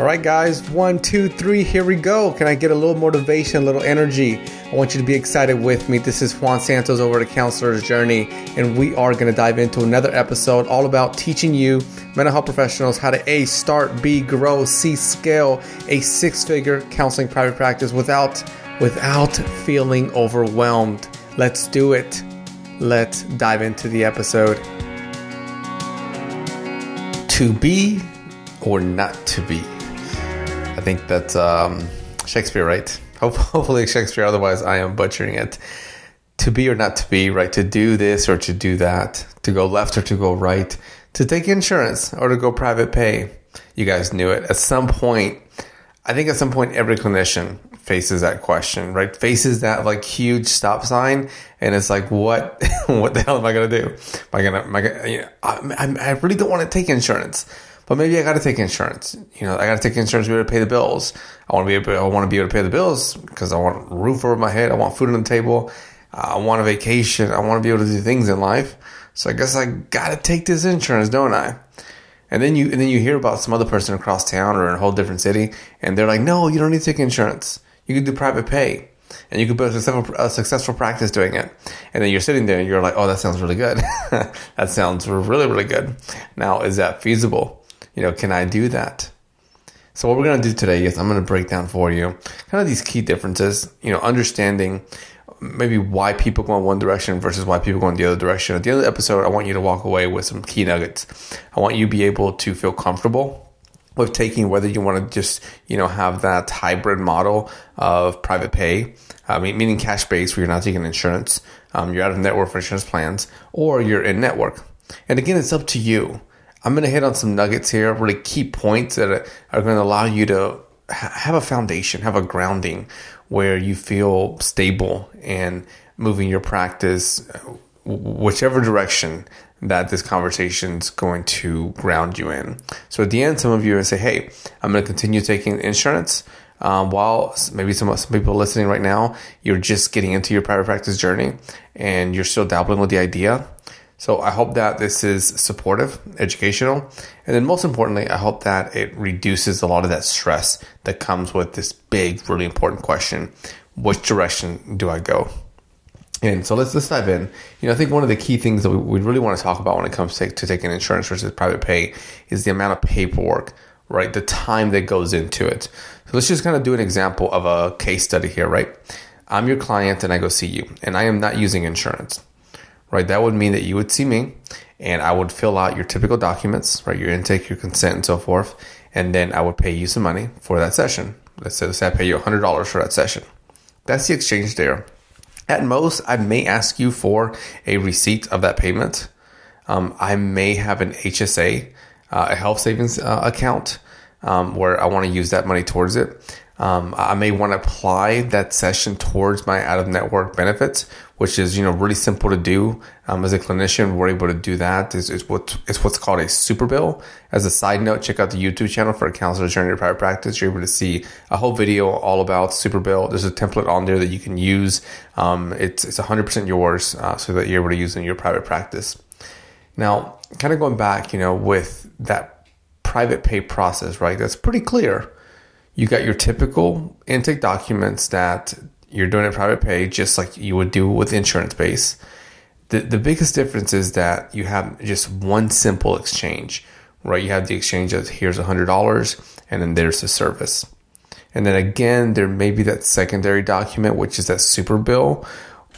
All right, guys, one, two, three, here we go. Can I get a little motivation, a little energy? I want you to be excited with me. This is Juan Santos over at Counselor's Journey, and we are going to dive into another episode all about teaching you, mental health professionals, how to A, start, B, grow, C, scale a six figure counseling private practice without, without feeling overwhelmed. Let's do it. Let's dive into the episode. To be or not to be. I think that's um, Shakespeare, right? Hopefully, Shakespeare, otherwise, I am butchering it. To be or not to be, right? To do this or to do that, to go left or to go right, to take insurance or to go private pay. You guys knew it. At some point, I think at some point, every clinician faces that question, right? Faces that like huge stop sign, and it's like, what, what the hell am I gonna do? Am I gonna, am I gonna, you know, I, I really don't want to take insurance but maybe I got to take insurance. You know, I got to take insurance to be able to pay the bills. I want to be able, I want to be able to pay the bills because I want a roof over my head. I want food on the table. I want a vacation. I want to be able to do things in life. So I guess I got to take this insurance, don't I? And then you and then you hear about some other person across town or in a whole different city, and they're like, "No, you don't need to take insurance. You can do private pay, and you can build a successful, a successful practice doing it." And then you're sitting there and you're like, "Oh, that sounds really good. that sounds really really good." Now, is that feasible? You know, can I do that? So what we're going to do today is I'm going to break down for you kind of these key differences, you know, understanding maybe why people go in one direction versus why people go in the other direction. At the end of the episode, I want you to walk away with some key nuggets. I want you to be able to feel comfortable with taking whether you want to just, you know, have that hybrid model of private pay, mean, meaning cash based where you're not taking insurance, um, you're out of network for insurance plans, or you're in network. And again, it's up to you. I'm going to hit on some nuggets here, really key points that are going to allow you to have a foundation, have a grounding where you feel stable and moving your practice whichever direction that this conversation is going to ground you in. So at the end, some of you are going to say, "Hey, I'm going to continue taking insurance." Um, while maybe some, some people listening right now, you're just getting into your private practice journey and you're still dabbling with the idea. So I hope that this is supportive, educational, and then most importantly, I hope that it reduces a lot of that stress that comes with this big, really important question: Which direction do I go? And so let's let's dive in. You know, I think one of the key things that we, we really want to talk about when it comes to, to taking insurance versus private pay is the amount of paperwork, right? The time that goes into it. So let's just kind of do an example of a case study here, right? I'm your client and I go see you, and I am not using insurance right? That would mean that you would see me and I would fill out your typical documents, right? Your intake, your consent, and so forth. And then I would pay you some money for that session. Let's say, let's say I pay you $100 for that session. That's the exchange there. At most, I may ask you for a receipt of that payment. Um, I may have an HSA, uh, a health savings uh, account, um, where I want to use that money towards it. Um, I may want to apply that session towards my out of network benefits, which is you know really simple to do. Um, as a clinician, we're able to do that. What it's what's called a super bill. As a side note, check out the YouTube channel for a counselor's journey to private practice. You're able to see a whole video all about super bill. There's a template on there that you can use. Um, it's it's 100% yours, uh, so that you're able to use in your private practice. Now, kind of going back, you know, with that private pay process, right? That's pretty clear you got your typical intake documents that you're doing a private pay just like you would do with insurance base. The, the biggest difference is that you have just one simple exchange, right? You have the exchange of here's $100 and then there's the service. And then again, there may be that secondary document, which is that super bill.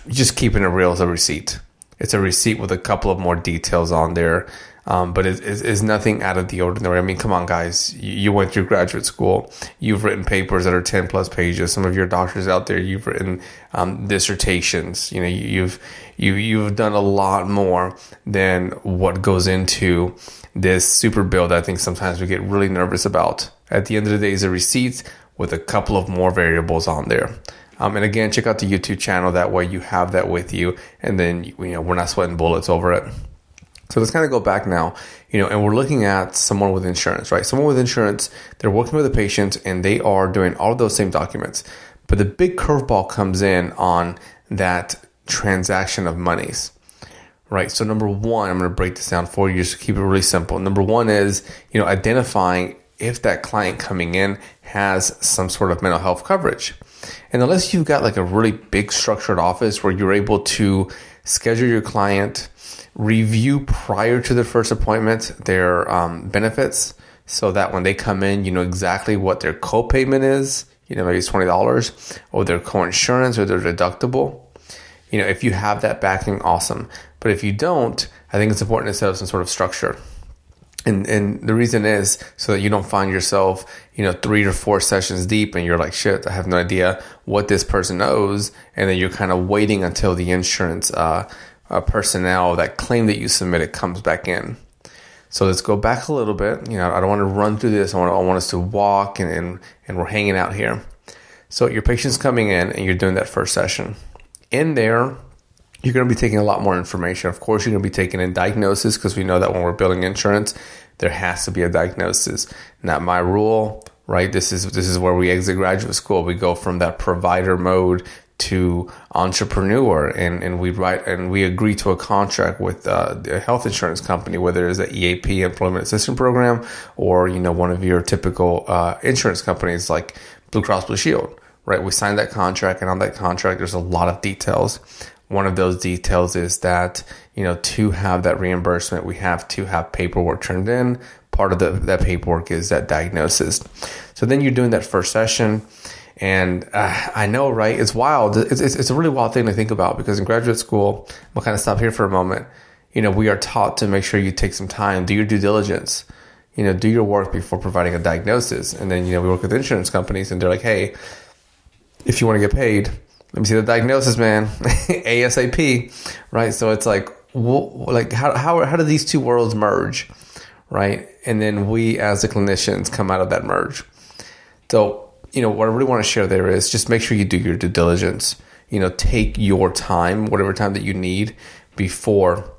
Just keeping it real as a receipt. It's a receipt with a couple of more details on there um, but it is nothing out of the ordinary. I mean, come on, guys. You, went through graduate school. You've written papers that are 10 plus pages. Some of your doctors out there, you've written um, dissertations. You know, you've, you, you've done a lot more than what goes into this super bill that I think sometimes we get really nervous about. At the end of the day, is a receipt with a couple of more variables on there. Um, and again, check out the YouTube channel. That way you have that with you. And then, you know, we're not sweating bullets over it. So let's kind of go back now, you know, and we're looking at someone with insurance, right? Someone with insurance, they're working with a patient and they are doing all of those same documents. But the big curveball comes in on that transaction of monies, right? So number one, I'm going to break this down for you just to keep it really simple. Number one is, you know, identifying if that client coming in has some sort of mental health coverage. And unless you've got like a really big structured office where you're able to schedule your client, review prior to their first appointment their um, benefits so that when they come in, you know exactly what their copayment is, you know, maybe it's $20 or their co-insurance or their deductible. You know, if you have that backing, awesome. But if you don't, I think it's important to set up some sort of structure. And and the reason is so that you don't find yourself, you know, three or four sessions deep and you're like, shit, I have no idea what this person owes, and then you're kind of waiting until the insurance uh, uh, personnel that claim that you submitted comes back in. So let's go back a little bit. You know, I don't want to run through this. I want, I want us to walk and, and, and we're hanging out here. So your patient's coming in and you're doing that first session. In there, you're going to be taking a lot more information. Of course, you're going to be taking in diagnosis because we know that when we're building insurance, there has to be a diagnosis. Not my rule, right? This is this is where we exit graduate school. We go from that provider mode to entrepreneur and, and we write and we agree to a contract with uh, a health insurance company, whether it's an EAP employment assistance program or, you know, one of your typical uh, insurance companies like Blue Cross Blue Shield, right? We signed that contract and on that contract, there's a lot of details. One of those details is that, you know, to have that reimbursement, we have to have paperwork turned in. Part of the, that paperwork is that diagnosis. So then you're doing that first session and uh, I know, right? It's wild. It's, it's, it's, a really wild thing to think about because in graduate school, we'll kind of stop here for a moment. You know, we are taught to make sure you take some time, do your due diligence, you know, do your work before providing a diagnosis. And then, you know, we work with insurance companies and they're like, hey, if you want to get paid, let me see the diagnosis, man, ASAP, right? So it's like, like how, how, how do these two worlds merge, right? And then we as the clinicians come out of that merge. So you know, what I really want to share there is just make sure you do your due diligence. You know, take your time, whatever time that you need before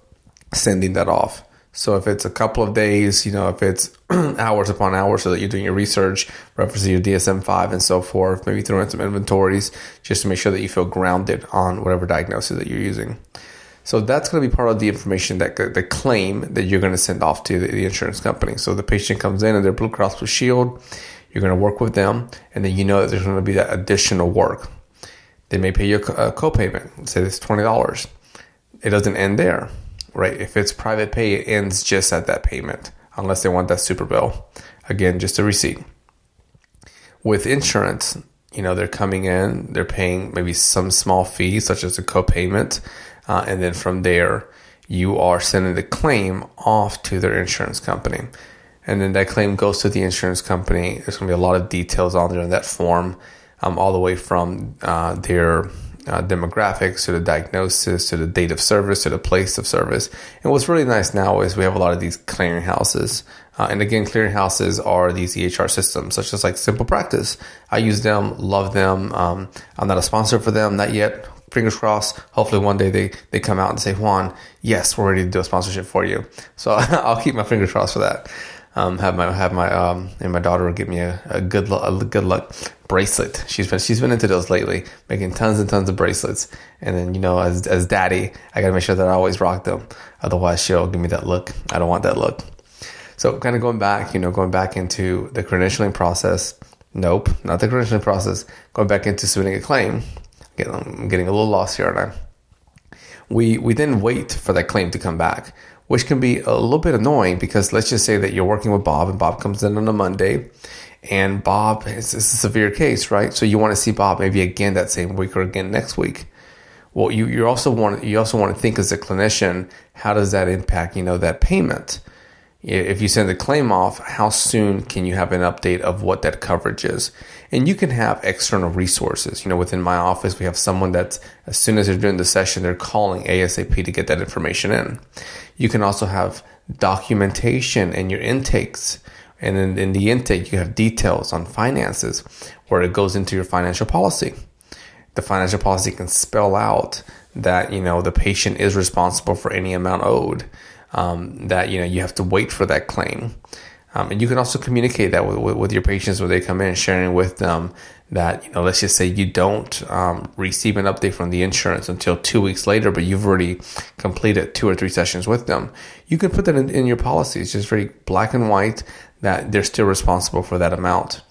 sending that off. So if it's a couple of days, you know, if it's hours upon hours so that you're doing your research, referencing your DSM 5 and so forth, maybe throw in some inventories just to make sure that you feel grounded on whatever diagnosis that you're using. So that's going to be part of the information that the claim that you're going to send off to the, the insurance company. So the patient comes in and they're Blue Cross Blue Shield you're going to work with them, and then you know that there's going to be that additional work. They may pay you a co-payment. Say it's twenty dollars. It doesn't end there, right? If it's private pay, it ends just at that payment, unless they want that super bill. Again, just a receipt. With insurance, you know they're coming in, they're paying maybe some small fee, such as a co-payment, uh, and then from there, you are sending the claim off to their insurance company and then that claim goes to the insurance company. There's going to be a lot of details on there in that form, um, all the way from uh, their uh, demographics to the diagnosis to the date of service to the place of service. And what's really nice now is we have a lot of these clearinghouses. Uh, and again, clearinghouses are these EHR systems, such as like Simple Practice. I use them, love them. Um, I'm not a sponsor for them, not yet. Fingers crossed. Hopefully, one day they, they come out and say, Juan, yes, we're ready to do a sponsorship for you. So I'll keep my fingers crossed for that um, have my have my um, and my daughter give me a, a good a good luck bracelet. She's been she's been into those lately, making tons and tons of bracelets. And then you know, as as daddy, I gotta make sure that I always rock them. Otherwise, she'll give me that look. I don't want that look. So, kind of going back, you know, going back into the credentialing process. Nope, not the credentialing process. Going back into submitting a claim. I'm getting a little lost here, aren't I? We we then wait for that claim to come back which can be a little bit annoying because let's just say that you're working with Bob and Bob comes in on a Monday and Bob is a severe case, right? So you want to see Bob maybe again that same week or again next week. Well, you, you also want you also want to think as a clinician, how does that impact, you know, that payment? If you send the claim off, how soon can you have an update of what that coverage is? And you can have external resources. You know, within my office, we have someone that as soon as they're doing the session, they're calling ASAP to get that information in. You can also have documentation in your intakes. And then in the intake, you have details on finances where it goes into your financial policy. The financial policy can spell out that, you know, the patient is responsible for any amount owed um, that you know you have to wait for that claim. Um, and you can also communicate that with, with, with, your patients when they come in, sharing with them that, you know, let's just say you don't um, receive an update from the insurance until two weeks later, but you've already completed two or three sessions with them. You can put that in, in your policy. It's just very black and white that they're still responsible for that amount.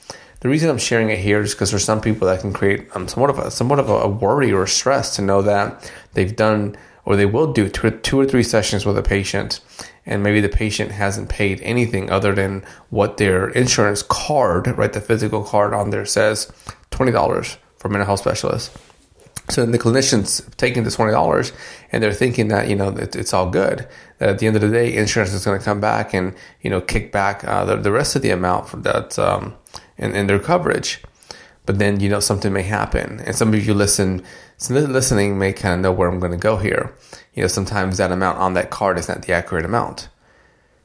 The reason I'm sharing it here is because there's some people that can create um, somewhat of a somewhat of a worry or stress to know that they've done or they will do two or three sessions with a patient, and maybe the patient hasn't paid anything other than what their insurance card, right, the physical card on there says twenty dollars for a mental health specialist. So then the clinicians taking the twenty dollars and they're thinking that you know it, it's all good. That at the end of the day, insurance is going to come back and you know kick back uh, the, the rest of the amount for that um, in, in their coverage. But then you know something may happen, and some of you listen listening may kind of know where I'm going to go here. You know, sometimes that amount on that card is not the accurate amount.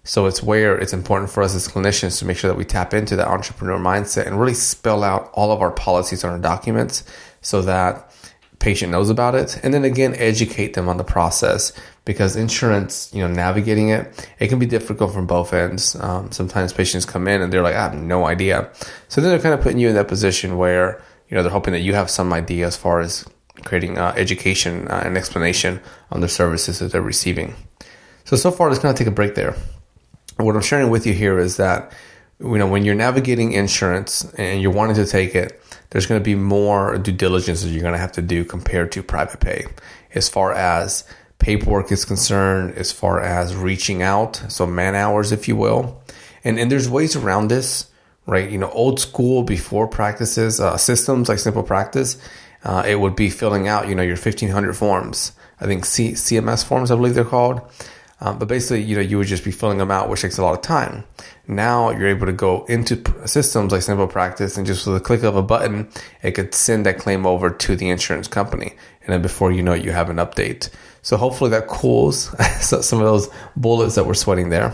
So it's where it's important for us as clinicians to make sure that we tap into that entrepreneur mindset and really spell out all of our policies on our documents so that patient knows about it. And then again educate them on the process because insurance you know navigating it it can be difficult from both ends. Um, sometimes patients come in and they're like i have no idea. So then they're kind of putting you in that position where you know they're hoping that you have some idea as far as creating uh, education uh, and explanation on the services that they're receiving. So so far let's kind of take a break there. What i'm sharing with you here is that you know when you're navigating insurance and you're wanting to take it there's going to be more due diligence that you're going to have to do compared to private pay as far as paperwork is concerned, as far as reaching out, so man hours, if you will. And, and there's ways around this, right? You know, old school before practices, uh, systems like SimplePractice, uh, it would be filling out, you know, your 1500 forms. I think C- CMS forms, I believe they're called. Um, but basically, you know, you would just be filling them out, which takes a lot of time. Now you're able to go into systems like Simple Practice and just with a click of a button, it could send that claim over to the insurance company. And then before you know it, you have an update. So hopefully that cools some of those bullets that we're sweating there.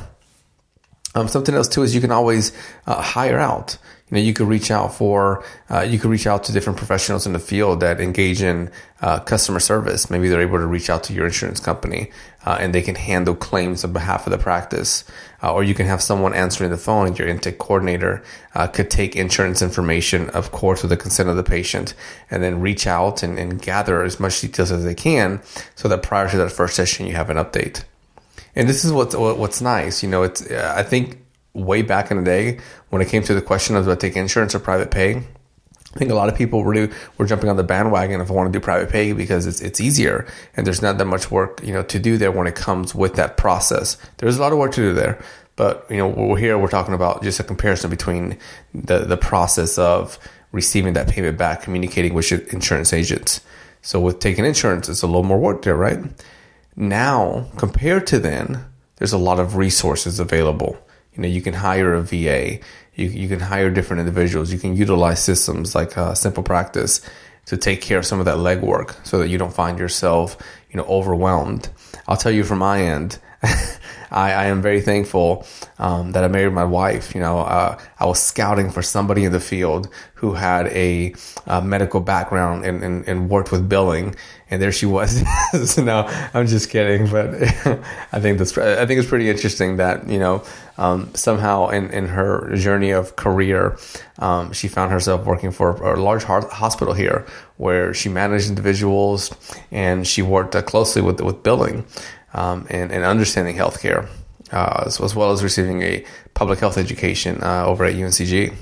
Um, something else too is you can always uh, hire out you know, you could reach out for, uh, you could reach out to different professionals in the field that engage in uh, customer service. Maybe they're able to reach out to your insurance company uh, and they can handle claims on behalf of the practice. Uh, or you can have someone answering the phone your intake coordinator uh, could take insurance information, of course, with the consent of the patient and then reach out and, and gather as much details as they can so that prior to that first session, you have an update. And this is what's, what's nice. You know, it's, I think way back in the day when it came to the question of do I take insurance or private pay. I think a lot of people really were jumping on the bandwagon if I want to do private pay because it's it's easier and there's not that much work you know to do there when it comes with that process. There's a lot of work to do there, but you know we're here we're talking about just a comparison between the the process of receiving that payment back, communicating with insurance agents. So with taking insurance, it's a little more work there, right? Now compared to then, there's a lot of resources available you know, you can hire a VA. You, you can hire different individuals. You can utilize systems like uh, SimplePractice to take care of some of that legwork so that you don't find yourself, you know, overwhelmed. I'll tell you from my end, I, I, am very thankful um, that I married my wife. You know, uh, I was scouting for somebody in the field who had a, a medical background and, and, and, worked with billing, and there she was. so no, I'm just kidding, but I think that's I think it's pretty interesting that you know um, somehow in, in her journey of career, um, she found herself working for a large hospital here, where she managed individuals and she worked uh, closely with with billing um, and, and understanding healthcare, uh, as, as, well as receiving a public health education uh, over at UNCG.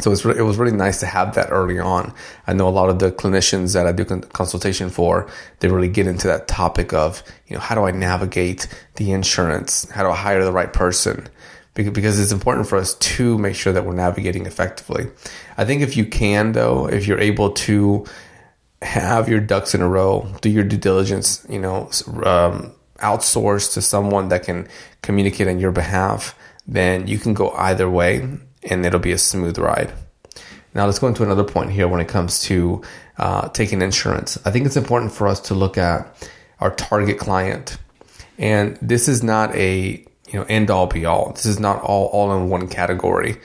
So was, it was really nice to have that early on. I know a lot of the clinicians that I do consultation for, they really get into that topic of, you know, how do I navigate the insurance? How do I hire the right person? Because it's important for us to make sure that we're navigating effectively. I think if you can, though, if you're able to have your ducks in a row, do your due diligence, you know, um, outsource to someone that can communicate on your behalf, then you can go either way and it'll be a smooth ride. Now, let's go into another point here when it comes to uh, taking insurance. I think it's important for us to look at our target client. And this is not a you know end all be all. This is not all all in one category.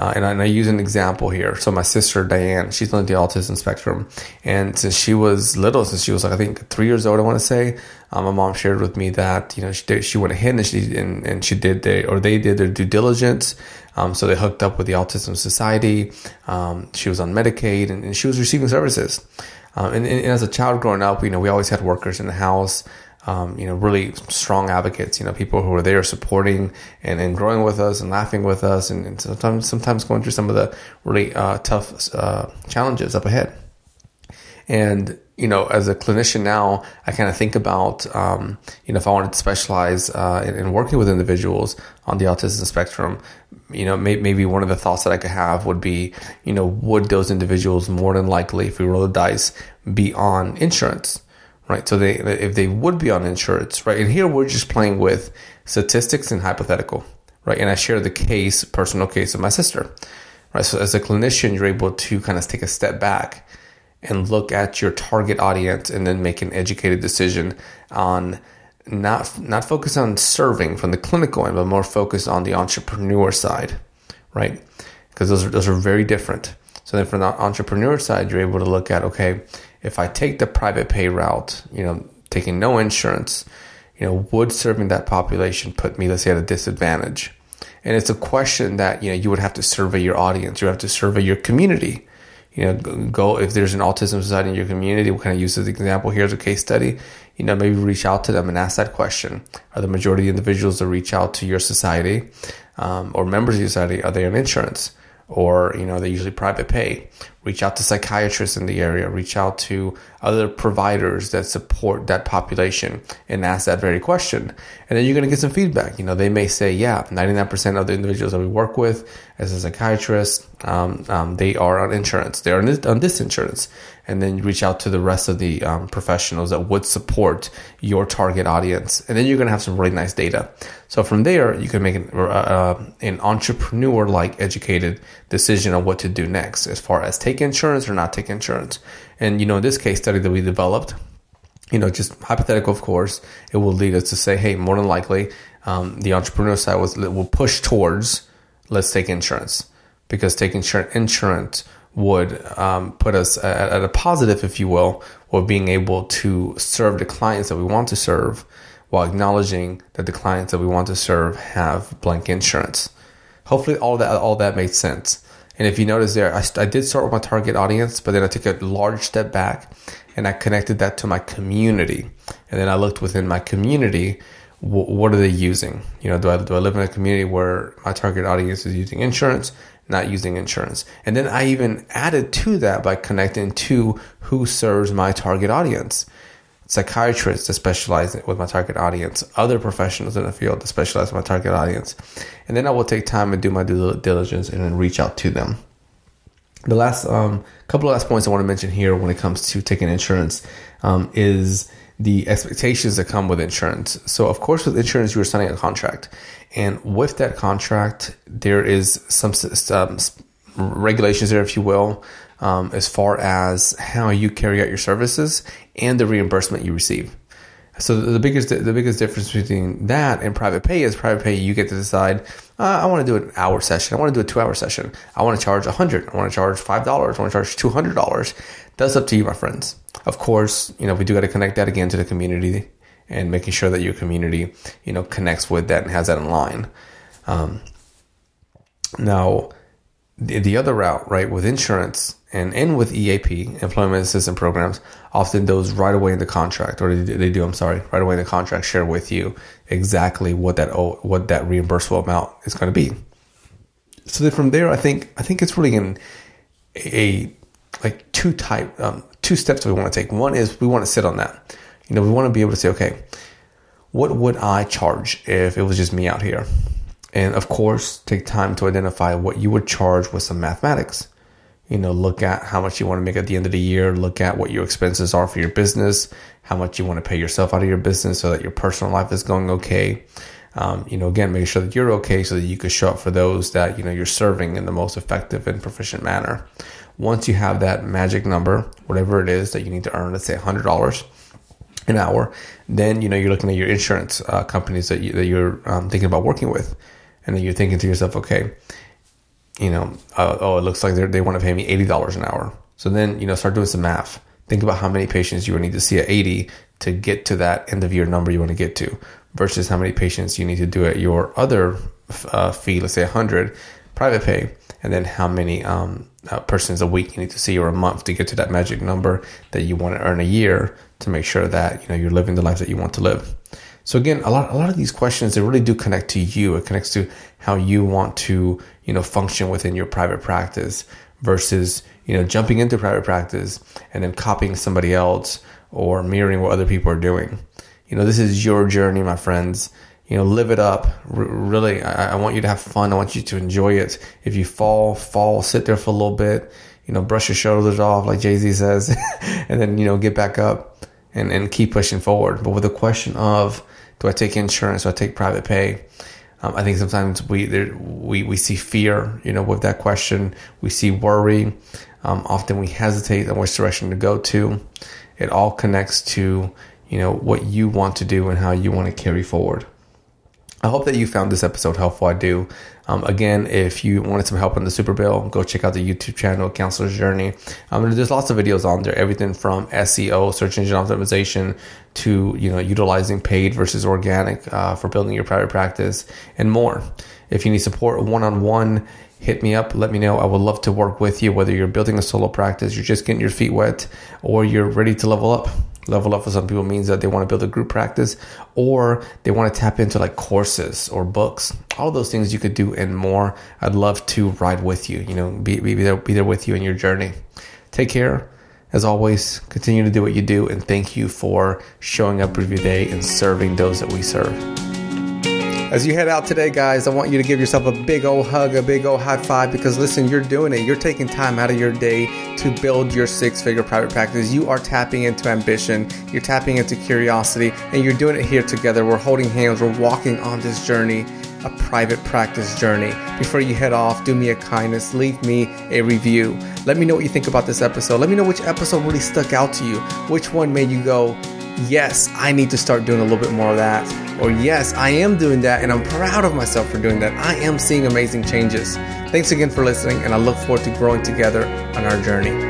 Uh, and, I, and, I, use an example here. So my sister Diane, she's on the autism spectrum, and since she was little, since she was like I think three years old, I want to say, um, my mom shared with me that you know she did, she went ahead and she and, and she did they or they did their due diligence. Um, so they hooked up with the Autism Society. Um, she was on Medicaid and, and she was receiving services. Um, and, and, as a child growing up, you know, we always had workers in the house. Um, you know, really strong advocates, you know, people who are there supporting and, and growing with us and laughing with us and, and sometimes, sometimes going through some of the really uh, tough uh, challenges up ahead. And, you know, as a clinician now, I kind of think about, um, you know, if I wanted to specialize uh, in, in, working with individuals on the autism spectrum, you know, may, maybe one of the thoughts that I could have would be, you know, would those individuals more than likely, if we roll the dice, be on insurance? Right? So they if they would be on insurance, right? And here we're just playing with statistics and hypothetical, right? And I share the case, personal case of my sister, right? So as a clinician, you're able to kind of take a step back and look at your target audience and then make an educated decision on not not focus on serving from the clinical end, but more focus on the entrepreneur side, right? Because those are those are very different. So then from the entrepreneur side, you're able to look at okay, if I take the private pay route, you know, taking no insurance, you know, would serving that population put me, let's say, at a disadvantage? And it's a question that, you know, you would have to survey your audience. You have to survey your community. You know, go if there's an autism society in your community, we kind of use an example here as a case study. You know, maybe reach out to them and ask that question. Are the majority of individuals that reach out to your society um, or members of your society, are they on insurance? Or you know they usually private pay. Reach out to psychiatrists in the area. Reach out to other providers that support that population and ask that very question. And then you're going to get some feedback. You know they may say yeah 99% of the individuals that we work with as a psychiatrist um, um, they are on insurance. They're on this, on this insurance and then reach out to the rest of the um, professionals that would support your target audience. And then you're going to have some really nice data. So from there, you can make an, uh, uh an entrepreneur like educated decision on what to do next as far as take insurance or not take insurance. And, you know, in this case study that we developed, you know, just hypothetical, of course, it will lead us to say, hey, more than likely, um, the entrepreneur side was, will push towards let's take insurance because taking insurance would um, put us at, at, a positive, if you will, of being able to serve the clients that we want to serve while acknowledging that the clients that we want to serve have blank insurance. Hopefully, all that all that made sense. And if you notice there, I, I did start with my target audience, but then I took a large step back and I connected that to my community. And then I looked within my community what are they using? You know, do I do I live in a community where my target audience is using insurance? Not using insurance. And then I even added to that by connecting to who serves my target audience. Psychiatrists that specialize with my target audience, other professionals in the field that specialize with my target audience. And then I will take time and do my due diligence and then reach out to them. The last um, couple of last points I want to mention here when it comes to taking insurance um, is the expectations that come with insurance. So, of course, with insurance, you're signing a contract. And with that contract, there is some, some regulations there, if you will, um, as far as how you carry out your services and the reimbursement you receive. So the biggest the biggest difference between that and private pay is private pay you get to decide uh, I want to do an hour session I want to do a two hour session I want to charge a hundred I want to charge five dollars I want to charge two hundred dollars that's up to you my friends of course you know we do got to connect that again to the community and making sure that your community, you know, connects with that and has that in line. Um, now, the, the other route, right, with insurance and, and with EAP, employment assistance programs, often those right away in the contract, or they, they do, I'm sorry, right away in the contract share with you exactly what that what that reimbursable amount is going to be. So then from there, I think I think it's really in a like two type um, two steps we want to take. One is we want to sit on that you know, we want to be able to say, okay, what would I charge if it was just me out here? And of course, take time to identify what you would charge with some mathematics. You know, look at how much you want to make at the end of the year, look at what your expenses are for your business, how much you want to pay yourself out of your business so that your personal life is going okay. Um, you know, again, make sure that you're okay so that you can show up for those that, you know, you're serving in the most effective and proficient manner. Once you have that magic number, whatever it is that you need to earn, let's say $100, an hour, then you know you're looking at your insurance uh, companies that you, that you're um, thinking about working with, and then you're thinking to yourself, okay, you know, uh, oh, it looks like they want to pay me eighty dollars an hour. So then you know start doing some math. Think about how many patients you would need to see at eighty to get to that end of year number you want to get to, versus how many patients you need to do at your other uh, fee, let's say hundred private pay, and then how many um, uh, persons a week you need to see or a month to get to that magic number that you want to earn a year to make sure that you know you're living the life that you want to live. So again, a lot a lot of these questions they really do connect to you. It connects to how you want to you know function within your private practice versus you know jumping into private practice and then copying somebody else or mirroring what other people are doing. You know, this is your journey, my friends. You know, live it up. R- really, I-, I want you to have fun. I want you to enjoy it. If you fall, fall, sit there for a little bit. You know, brush your shoulders off, like Jay Z says, and then you know get back up and and keep pushing forward. But with the question of do I take insurance? Do I take private pay? Um, I think sometimes we there, we we see fear, you know, with that question. We see worry. Um, often we hesitate on which direction to go to. It all connects to you know what you want to do and how you want to carry forward. I hope that you found this episode helpful. I do. Um, again, if you wanted some help on the Super Bill, go check out the YouTube channel, Counselor's Journey. Um, there's lots of videos on there, everything from SEO, search engine optimization, to you know utilizing paid versus organic uh, for building your private practice, and more. If you need support one on one, hit me up. Let me know. I would love to work with you, whether you're building a solo practice, you're just getting your feet wet, or you're ready to level up. Level up for some people means that they want to build a group practice or they want to tap into like courses or books. All those things you could do and more. I'd love to ride with you, you know, be, be, there, be there with you in your journey. Take care. As always, continue to do what you do and thank you for showing up every day and serving those that we serve. As you head out today, guys, I want you to give yourself a big old hug, a big old high five because listen, you're doing it. You're taking time out of your day to build your six figure private practice. You are tapping into ambition, you're tapping into curiosity, and you're doing it here together. We're holding hands, we're walking on this journey a private practice journey. Before you head off, do me a kindness, leave me a review. Let me know what you think about this episode. Let me know which episode really stuck out to you. Which one made you go, yes, I need to start doing a little bit more of that. Or yes, I am doing that and I'm proud of myself for doing that. I am seeing amazing changes. Thanks again for listening, and I look forward to growing together on our journey.